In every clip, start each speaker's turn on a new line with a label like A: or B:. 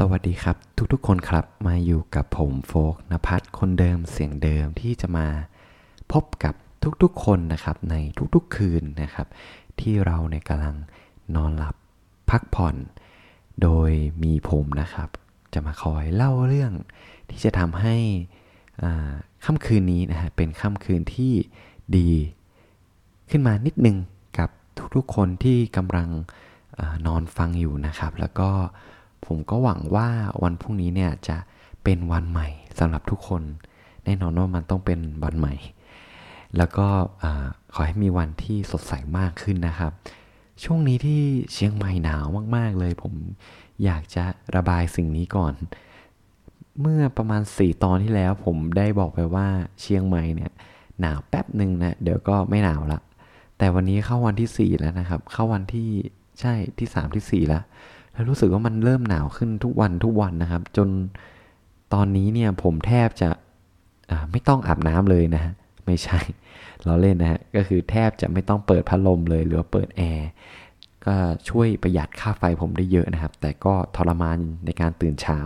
A: สวัสดีครับ ทุกๆคนครับมาอยู่กับผมโฟกนภัทรคนเดิมเสียงเดิมที่จะมาพบกับทุกๆคนนะครับในทุกๆคืนนะครับ ที่เราเนี่ยกำลังนอนหลับพักผ่อน โดยมีผมนะครับ จะมาคอยเล่าเรื่อง ที่จะทำให้ค่ำคืนนี้นะฮะเป็นค่ำคืนที่ดี ขึ้นมานิดนึงกับทุกๆคนที่กำลังอนอนฟังอยู่นะครับ แล้วก็ ผมก็หวังว่าวันพรุ่งนี้เนี่ยจะเป็นวันใหม่สำหรับทุกคน แน่นอนว่ามันต้องเป็นวันใหม่ แล้วก็ขอให้มีวันที่สดใสมากขึ้นนะครับ ช่วงนี้ที่เชียงใหม่หนาวมาก ๆ เลย ผมอยากจะระบายสิ่งนี้ก่อน เมื่อประมาณ 4 ตอนที่แล้ว ผมได้บอกไปว่าเชียงใหม่เนี่ยหนาวแป๊บหนึ่งนะเดี๋ยวก็ไม่หนาวละแต่วันนี้เข้าวันที่ 4 แล้วนะครับ เข้าวันที่ใช่ที่ 3 ที่4แล้ว แล้วรู้สึกว่ามันเริ่มหนาวขึ้นทุกวันทุกวันนะครับ จนตอนนี้เนี่ยผมแทบจะไม่ต้องอาบน้ำเลยนะฮะไม่ใช่เราเล่นนะฮะก็คือแทบจะไม่ต้องเปิดพัดลมเลยหรือว่าเปิดแอร์ก็ช่วยประหยัดค่าไฟผมได้เยอะนะครับ แต่ก็ทรมานในการตื่นเช้า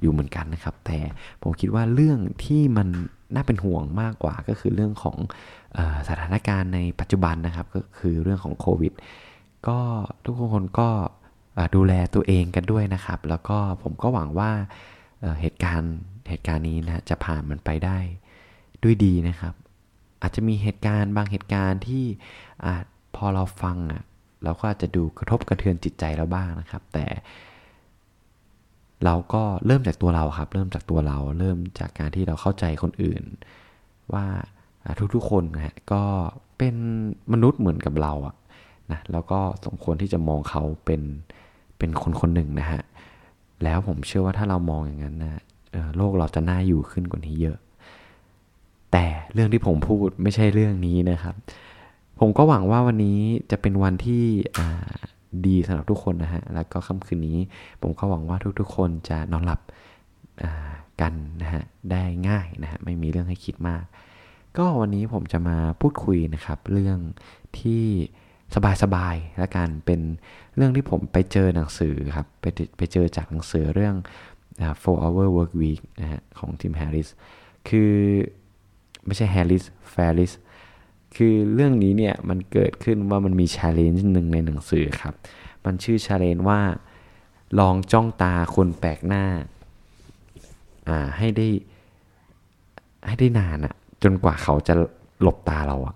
A: อยู่เหมือนกันนะครับ แต่ผมคิดว่าเรื่องที่มันน่าเป็นห่วงมากกว่าก็คือเรื่องของออสถานการณ์ในปัจจุบันนะครับ ก็คือเรื่องของโควิดก็ทุกคนก็ ดูแลตัวเองกันด้วยนะครับ แล้วก็ผมก็หวังว่าเหตุการณ์เหตุการณ์นี้นะจะผ่านมันไปได้ด้วยดีนะครับ อาจจะมีเหตุการณ์บางเหตุการณ์ที่อาจพอเราฟังอะเราก็อาจจะดูกระทบกระเทือนจิตใจเราบ้างนะครับ แต่ เราก็เริ่มจากตัวเราครับ เริ่มจากตัวเราเริ่มจากการที่เราเข้าใจคนอื่น ว่าทุกๆคนนะก็เป็นมนุษย์เหมือนกับเราอะนะแล้วก็สมควรที่จะมองเขาเป็น เป็นคนคนหนึ่งนะฮะ แล้วผมเชื่อว่าถ้าเรามองอย่างนั้นนะโลกเราจะน่าอยู่ขึ้นกว่านี้เยอะ แต่เรื่องที่ผมพูดไม่ใช่เรื่องนี้นะครับ ผมก็หวังว่าวันนี้จะเป็นวันที่ดีสำหรับทุกคนนะฮะ แล้วก็ค่ำคืนนี้ ผมก็หวังว่าทุกๆ คนจะนอนหลับกันนะฮะ ได้ง่ายนะฮะ ไม่มีเรื่องให้คิดมาก ก็วันนี้ผมจะมาพูดคุยนะครับ เรื่องที่ สบายๆและกันเป็นเรื่องที่ผมไปเจอหนังสือครับ ไปเจอไปเจอจากหนังสือเรื่อง four hour work week นะฮะของ Tim Harris คือไม่ใช่ Harris Ferrissคือเรื่องนี้เนี่ยมันเกิดขึ้นว่ามันมี challenge หนึ่งในหนังสือครับ มันชื่อ challenge ว่าลองจ้องตาคนแปลกหน้าอ่าให้ได้ให้ได้นานอะจนกว่าเขาจะหลบตาเราอะ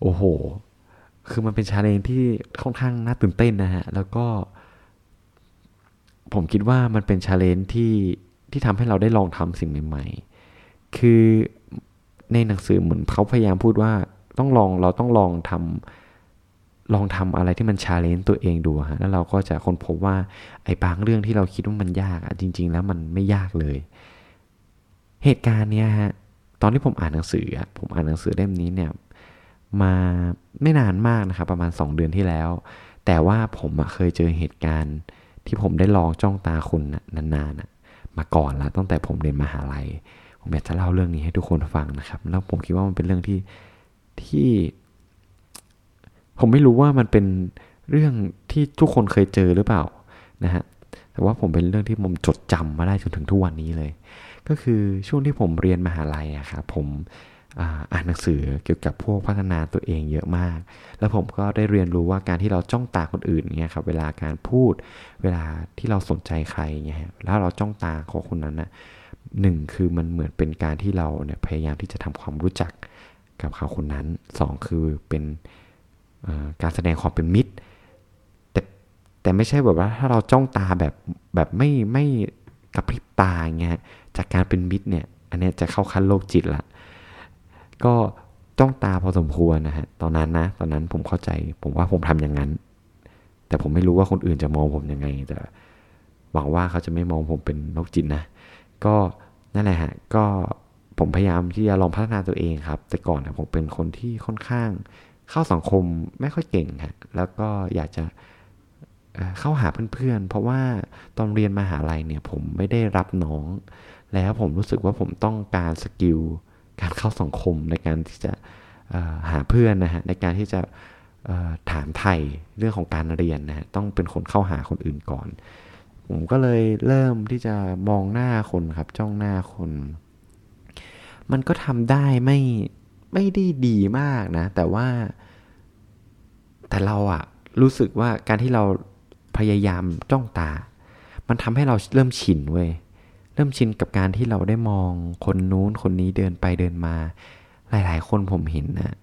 A: โอ้โห คือมันเป็น challenge ที่ค่อนข้างน่าตื่นเต้นนะฮะ แล้วก็ ผมคิดว่ามันเป็น challenge ที่ที่ทำให้เราได้ลองทำสิ่งใหม่ๆ คือในหนังสือเหมือนเขาพยายามพูดว่าต้องลองเราต้องลองทำลองทำอะไรที่มันชาเลนจ์ตัวเองดูฮะ แล้วเราก็จะค้นพบว่าไอ้บางเรื่องที่เราคิดว่ามันยากอะจริง ๆ แล้วมันไม่ยากเลย เหตุการณ์เนี้ยฮะ ตอนที่ผมอ่านหนังสืออะผมอ่านหนังสือเล่มนี้เนี่ย มาไม่นานมากนะครับ ประมาณ 2 เดือนที่แล้ว แต่ว่าผมเคยเจอเหตุการณ์ที่ผมได้ลองจ้องตาคนน่ะนานๆน่ะมาก่อนแล้วตั้งแต่ผมเรียนมหาลัย ผมอยากจะเล่าเรื่องนี้ให้ทุกคนฟังนะครับ แล้วผมคิดว่ามันเป็นเรื่องที่ที่ ผมไม่รู้ว่ามันเป็นเรื่องที่ทุกคนเคยเจอหรือเปล่านะฮะแต่ว่าผมเป็นเรื่องที่ผมจดจำมาได้จนถึงทุกวันนี้เลย ก็คือช่วงที่ผมเรียนมหาลัยอะครับผม อ่านหนังสือเกี่ยวกับพวกพัฒนาตัวเองเยอะมาก แล้วผมก็ได้เรียนรู้ว่าการที่เราจ้องตาคนอื่นเนี่ยครับ เวลาการพูด เวลาที่เราสนใจใครเนี่ยแล้วเราจ้องตาของคนนั้นนะหนึ่งคือมันเหมือนเป็นการที่เราเนี่ยพยายามที่จะทำความรู้จักกับเขาคนนั้นสองคือเป็นการแสดงความเป็นมิตร แต่แต่ไม่ใช่แบบว่าถ้าเราจ้องตาแบบแบบไม่ไม่กระพริบตาเงี้ย จากการเป็นมิตรเนี่ย อันนี้จะเข้าขั้นโรคจิตละ ก็จ้องตาพอสมควรนะฮะ ตอนนั้นนะ ตอนนั้นผมเข้าใจ ผมว่าผมทำอย่างนั้น แต่ผมไม่รู้ว่าคนอื่นจะมองผมยังไง แต่หวังว่าเขาจะไม่มองผมเป็นโรคจิตนะ ก็นั่นแหละฮะ ก็ผมพยายามที่จะลองพัฒนาตัวเองครับ แต่ก่อนนะผมเป็นคนที่ค่อนข้าง เข้าสังคมไม่ค่อยเก่งฮะ แล้วก็อยากจะเข้าหาเพื่อนๆ เพราะว่าตอนเรียนมหาลัยเนี่ยผมไม่ได้รับน้อง แล้วผมรู้สึกว่าผมต้องการสกิล การเข้าสังคมในการที่จะหาเพื่อนนะฮะในการที่จะถามไทยเรื่องของการเรียนนะฮะต้องเป็นคนเข้าหาคนอื่นก่อน ผมก็เลยเริ่มที่จะมองหน้าคนครับ จ้องหน้าคน มันก็ทำได้ไม่ไม่ได้ดีมากนะ แต่ว่า แต่เราอะรู้สึกว่าการที่เราพยายามจ้องตา มันทำให้เราเริ่มชินเว้ย เริ่มชินกับการที่เราได้มองคนนู้นคนนี้เดินไปเดินมา หลาย ๆ คนผมเห็นนะ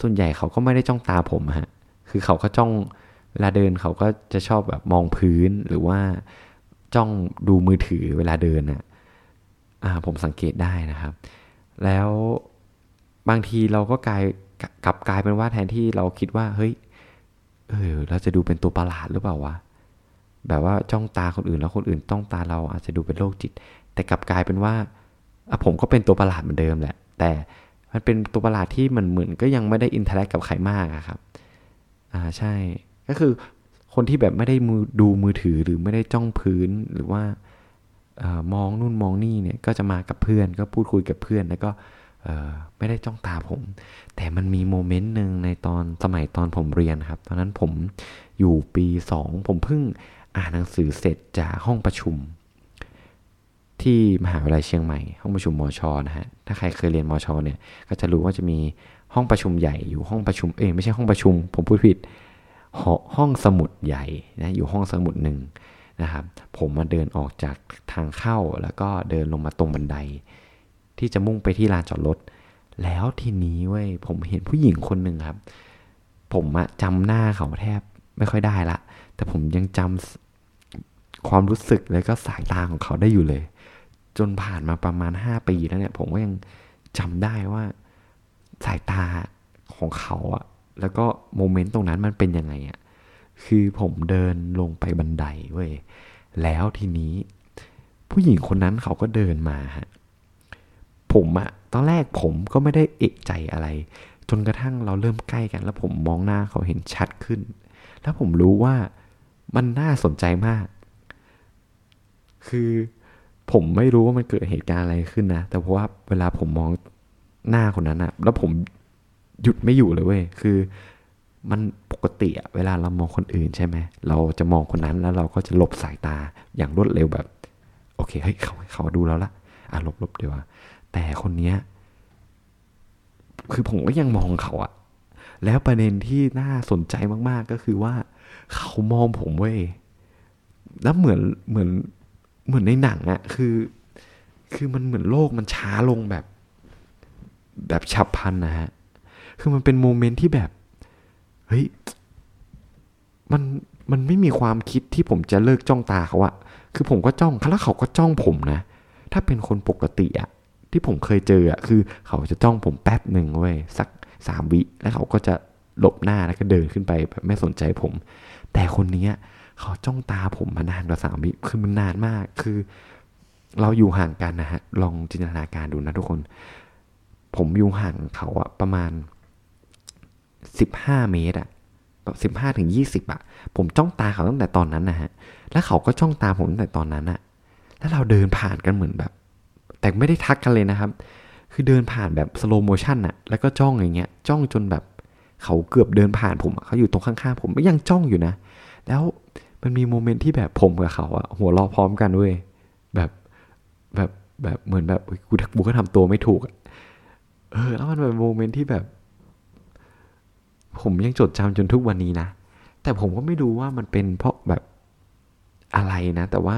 A: ส่วนใหญ่เขาก็ไม่ได้จ้องตาผมฮะ คือเขาก็จ้องเวลาเดินเขาก็จะชอบแบบมองพื้นหรือว่าจ้องดูมือถือเวลาเดินอะอ่าผมสังเกตได้นะครับ แล้วบางทีเราก็กลายกลับกลายเป็นว่าแทนที่เราคิดว่า เฮ้ย เออเราจะดูเป็นตัวประหลาดหรือเปล่าวะ แบบว่าจ้องตาคนอื่นแล้วคนอื่นจ้องตาเราอาจจะดูเป็นโรคจิต แต่กลับกลายเป็นว่าผมก็เป็นตัวประหลาดเหมือนเดิมแหละ แต่มันเป็นตัวประหลาดที่มันเหมือนก็ยังไม่ได้ interact กับใครมากอะครับ อ่าใช่ ก็คือคนที่แบบไม่ได้มือดูมือถือหรือไม่ได้จ้องพื้นหรือว่าอมองนู่นมองนี่เนี่ยก็จะมากับเพื่อนก็พูดคุยกับเพื่อนแล้วก็ไม่ได้จ้องตาผม แต่มันมี moment หนึ่งในตอนสมัยตอนผมเรียนครับ ตอนนั้นผมอยู่ปีสองผมเพิ่ง อ่านหนังสือเสร็จจากห้องประชุม ที่มหาวิทยาลัยเชียงใหม่ ห้องประชุมมอชอนะฮะถ้าใครเคยเรียนมอชอเนี่ยก็จะรู้ว่าจะมีห้องประชุมใหญ่อยู่ห้องประชุมเองไม่ใช่ห้องประชุม ผมพูดผิดห้องสมุดใหญ่นะอยู่ห้องสมุดหนึ่งนะครับผมมาเดินออกจากทางเข้าแล้วก็เดินลงมาตรงบันได ที่จะมุ่งไปที่ลานจอดรถแล้วทีนี้เว้ยผมเห็นผู้หญิงคนหนึ่งครับ ผมอะจำหน้าเขาแทบไม่ค่อยได้ละ แต่ผมยังจำความรู้สึกแล้วก็สายตาของเขาได้อยู่เลย จนผ่านมาประมาณห้าปีแล้วเนี่ยผมก็ยังจำได้ว่าสายตาของเขาอะแล้วก็โมเมนต์ตรงนั้นมันเป็นยังไงอะคือผมเดินลงไปบันไดเว้ยแล้วทีนี้ ผู้หญิงคนนั้นเขาก็เดินมาฮะผมอะตอนแรกผมก็ไม่ได้เอกใจอะไร จนกระทั่งเราเริ่มใกล้กัน แล้วผมมองหน้าเขาเห็นชัดขึ้น แล้วผมรู้ว่า มันน่าสนใจมาก คือผมไม่รู้ว่ามันเกิดเหตุการณ์อะไรขึ้นนะ แต่เพราะว่าเวลาผมมองหน้าคนนั้นอะแล้วผมหยุดไม่อยู่เลยเว้ย คือมันปกติอะเวลาเรามองคนอื่นใช่ไหม เราจะมองคนนั้นแล้วเราก็จะหลบสายตาอย่างรวดเร็วแบบ โอเค เฮ้ยเขาเขาดูแล้วละอะหลบหลบเดี๋ยวแต่คนเนี้ย คือผมก็ยังมองเขาอะ แล้วประเด็นที่น่าสนใจมากๆก็คือว่า เขามองผมเว้ยแล้วเหมือนเหมือนเหมือนในหนังอะคือ คือมันเหมือนโลกมันช้าลงแบบ แบบฉับพลันนะฮะคือมันเป็นโมเมนต์ที่แบบเฮ้ยมันมันไม่มีความคิดที่ผมจะเลิกจ้องตาเขาอะคือผมก็จ้องแล้วเขาก็จ้องผมนะ ถ้าเป็นคนปกติอะที่ผมเคยเจออะคือเขาจะจ้องผมแป๊บหนึ่งเว้ยสัก สามวิแล้วเขาก็จะหลบหน้าแล้วก็เดินขึ้นไปแบบไม่สนใจผม แต่คนนี้เขาจ้องตาผมมานานกว่าสามวิคือมันนานมากคือ เราอยู่ห่างกันนะฮะลองจินตนาการดูนะทุกคน ผมอยู่ห่างเขาอะประมาณสิบห้าเมตรอะสิบห้าถึงยี่สิบอะผมจ้องตาเขาตั้งแต่ตอนนั้นนะฮะ แล้วเขาก็จ้องตาผมตั้งแต่ตอนนั้นอะแล้วเราเดินผ่านกันเหมือนแบบ แต่ไม่ได้ทักกันเลยนะครับ คือเดินผ่านแบบ slow motion อะแล้วก็จ้องอย่างเงี้ย จ้องจนแบบเขาเกือบเดินผ่านผมเขาอยู่ตรงข้างๆผมยังจ้องอยู่นะ แล้วมันมี moment ที่แบบผมกับเขาอะหัวเราะพร้อมกันด้วยแบบแบบแบบเหมือนแบบกูกูก็ทำตัวไม่ถูกเออ แล้วมันเป็นโมเมนต์ที่แบบ ผมยังจดจำจนทุกวันนี้นะ แต่ผมก็ไม่รู้ว่ามันเป็นเพราะแบบอะไรนะ แต่ว่า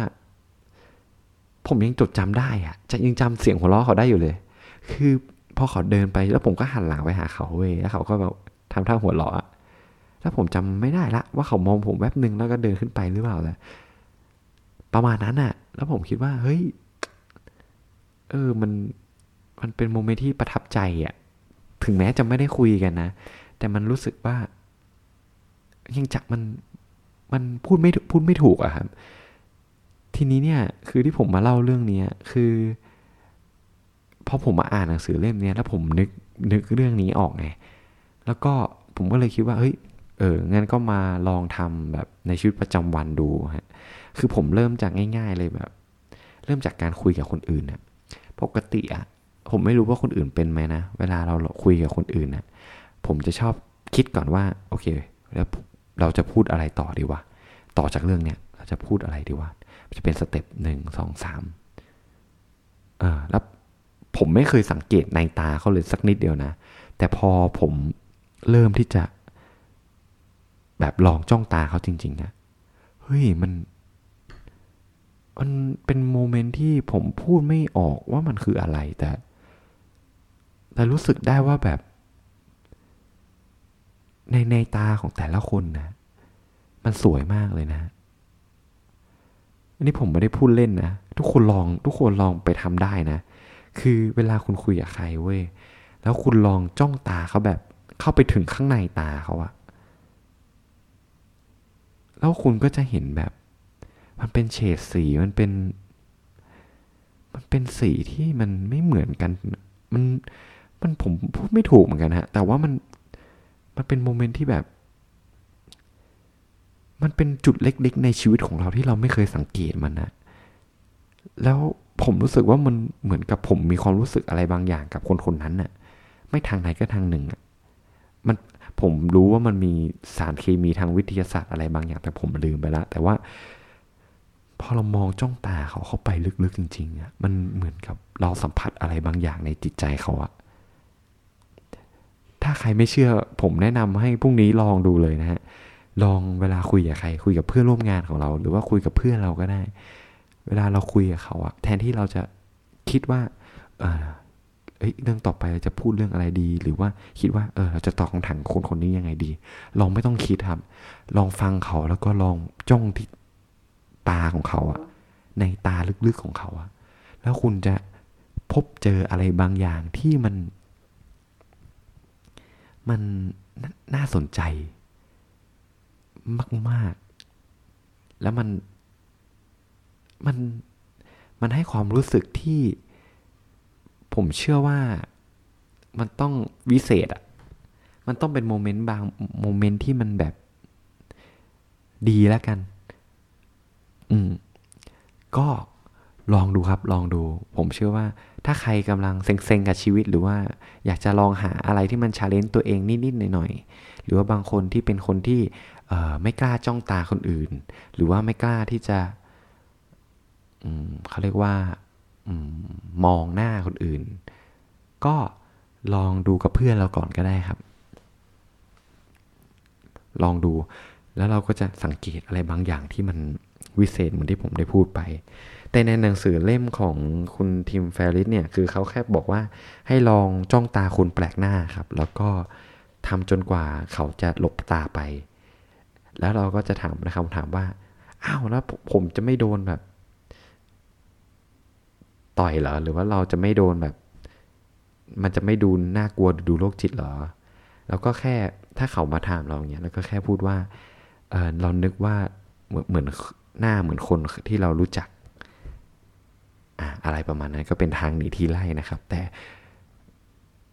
A: ผมยังจดจำได้อะจะยังจำเสียงหัวเราะเขาได้อยู่เลย คือพอเขาเดินไปแล้วผมก็หันหลังไปหาเขาเว้ยแล้วเขาก็แบบทำท่าหัวเราะแล้วผมจำไม่ได้ละว่าเขามองผมแวบหนึ่งแล้วก็เดินขึ้นไปหรือเปล่าแหละประมาณนั้นอะแล้วผมคิดว่าเฮ้ย เออมันมันเป็นโมเมนต์ที่ประทับใจอะถึงแม้จะไม่ได้คุยกันนะ แต่มันรู้สึกว่า ยังจักมันมันพูดไม่พูดไม่ถูกอะครับ ทีนี้เนี่ย คือที่ผมมาเล่าเรื่องนี้คือ พอผมมาอ่านหนังสือเล่มนี้แล้วผมนึกนึกเรื่องนี้ออกไงแล้วก็ผมก็เลยคิดว่าเฮ้ยเอองั้นก็มาลองทำแบบในชีวิตประจำวันดูฮะคือผมเริ่มจากง่าย ๆ เลยแบบ เริ่มจากการคุยกับคนอื่นนี่ยปกติอะผมไม่รู้ว่าคนอื่นเป็นไหมนะเวลาเราคุยกับคนอื่นนะผมจะชอบคิดก่อนว่าโอเค แล้วเราจะพูดอะไรต่อดีวะต่อจากเรื่องเนี้ยเราจะพูดอะไรดีวะจะเป็นสเต็ปหนึ่งสองสามเออแล้ว ผมไม่เคยสังเกตในตาเขาเลยสักนิดเดียวนะ แต่พอผมเริ่มที่จะ แบบลองจ้องตาเขาจริงๆอะเฮ้ยมัน มันเป็นโมเมนต์ที่ผมพูดไม่ออกว่ามันคืออะไรแต่ แต่รู้สึกได้ว่าแบบ ในในตาของแต่ละคนนะ มันสวยมากเลยนะอันนี้ผมไม่ได้พูดเล่นนะ ทุกคนลองทุกคนลองไปทำได้นะ คือเวลาคุณคุยกับใครเว้ยแล้วคุณลองจ้องตาเขาแบบ เข้าไปถึงข้างในตาเขาอะแล้วคุณก็จะเห็นแบบ มันเป็นเฉดสีมันเป็น มันเป็นสีที่มันไม่เหมือนกัน มันมันผมพูดไม่ถูกเหมือนกันฮะ แต่ว่ามันมันเป็นโมเมนต์ที่แบบ มันเป็นจุดเล็กๆ ในชีวิตของเราที่เราไม่เคยสังเกตมันนะแล้ว ผมรู้สึกว่ามันเหมือนกับผมมีความรู้สึกอะไรบางอย่างกับคนคนนั้นน่ะ ไม่ทางไหนก็ทางหนึ่งอะมันผมรู้ว่ามันมีสารเคมีทางวิทยาศาสตร์อะไรบางอย่าง แต่ผมลืมไปล้วแต่ว่า พอเรามองจ้องตาเขาเข้าไปลึกๆจริงๆอะมันเหมือนกับเราสัมผัสอะไรบางอย่างในจิตใจเขาอะถ้าใครไม่เชื่อ ผมแนะนำให้พรุ่งนี้ลองดูเลยนะฮะลองเวลาคุยกับใคร คุยกับเพื่อนร่วมงานของเรา หรือว่าคุยกับเพื่อนเราก็ได้ เวลาเราคุยกับเขาอะแทนที่เราจะคิดว่า เออเรื่องต่อไปเราจะพูดเรื่องอะไรดี หรือว่าคิดว่า เออ เราจะตอบคำถามคนคนนี้ยังไงดี ลองไม่ต้องคิดครับ ลองฟังเขาแล้วก็ลองจ้องที่ตาของเขาอะในตาลึกๆของเขาอะแล้วคุณจะพบเจออะไรบางอย่างที่มัน มันน่าสนใจ มาก ๆ แล้วมัน มันมันให้ความรู้สึกที่ผมเชื่อว่ามันต้องวิเศษอะมันต้องเป็น moment บาง moment ที่มันแบบดีแล้วกัน อืม ก็ลองดูครับ ลองดู ผมเชื่อว่า ถ้าใครกำลังเซ็งๆกับชีวิต หรือว่าอยากจะลองหาอะไรที่มัน challenge ตัวเองนิดๆหน่อยๆหรือว่าบางคนที่เป็นคนที่ไม่กล้าจ้องตาคนอื่น หรือว่าไม่กล้าที่จะ เขาเรียกว่าอมมองหน้าคนอื่น ก็ลองดูกับเพื่อนเราก่อนก็ได้ครับ ลองดูแล้วเราก็จะสังเกตอะไรบางอย่างที่มันวิเศษเหมือนที่ผมได้พูดไป แต่ในหนังสือเล่มของคุณทิมแฟริสเนี่ย คือเขาแค่บอกว่าให้ลองจ้องตาคนแปลกหน้าครับ แล้วก็ทำจนกว่าเขาจะหลบตาไป แล้วเราก็จะถามนะคำถามว่า อ้าวแล้วผมจะไม่โดนแบบ ต่อยเหรอ หรือว่าเราจะไม่โดนแบบ มันจะไม่ดูน่ากลัวดูโรคจิตเหรอเราก็แค่ถ้าเขามาถามเราอย่างเงี้ยแล้วก็แค่พูดว่าเออเรานึกว่าเหมือนเหมือนหน้าเหมือนคนที่เรารู้จักอะอะไรประมาณนั้นก็เป็นทางหนีทีไล่นะครับ แต่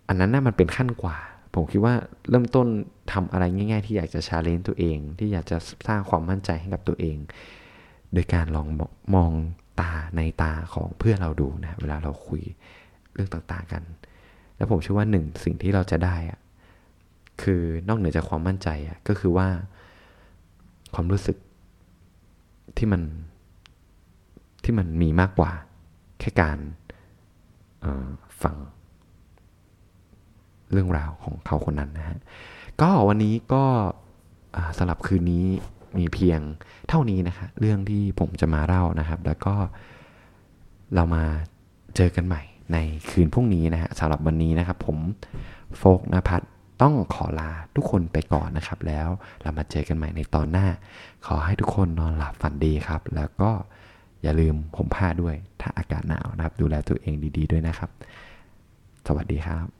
A: อันนั้นน่ามันเป็นขั้นกว่า ผมคิดว่าเริ่มต้นทำอะไรง่าย ๆ ที่อยากจะชาเลนจ์ตัวเอง ที่อยากจะสร้างความมั่นใจให้กับตัวเอง โดยการลองมอง ตาในตาของเพื่อนเราดูนะเวลาเราคุยเรื่องต่างๆกัน แล้วผมเชื่อว่าหนึ่งสิ่งที่เราจะได้อะคือนอกเหนือจากความมั่นใจอะก็คือว่าความรู้สึกที่มันที่มันมีมากกว่า แค่การฟังเรื่องราวของเขาคนนั้นนะฮะ ก็วันนี้ก็สำหรับคืนนี้ มีเพียงเท่านี้นะคะ เรื่องที่ผมจะมาเล่านะครับ แล้วก็เรามาเจอกันใหม่ในคืนพรุ่งนี้นะฮะสำหรับวันนี้นะครับ ผมโฟกนภัทรต้องขอลาทุกคนไปก่อนนะครับ แล้วเรามาเจอกันใหม่ในตอนหน้า ขอให้ทุกคนนอนหลับฝันดีครับ แล้วก็อย่าลืมผมผ้าด้วย ถ้าอากาศหนาวนะครับ ดูแลตัวเองดี ๆ ด้วยนะครับ สวัสดีครับ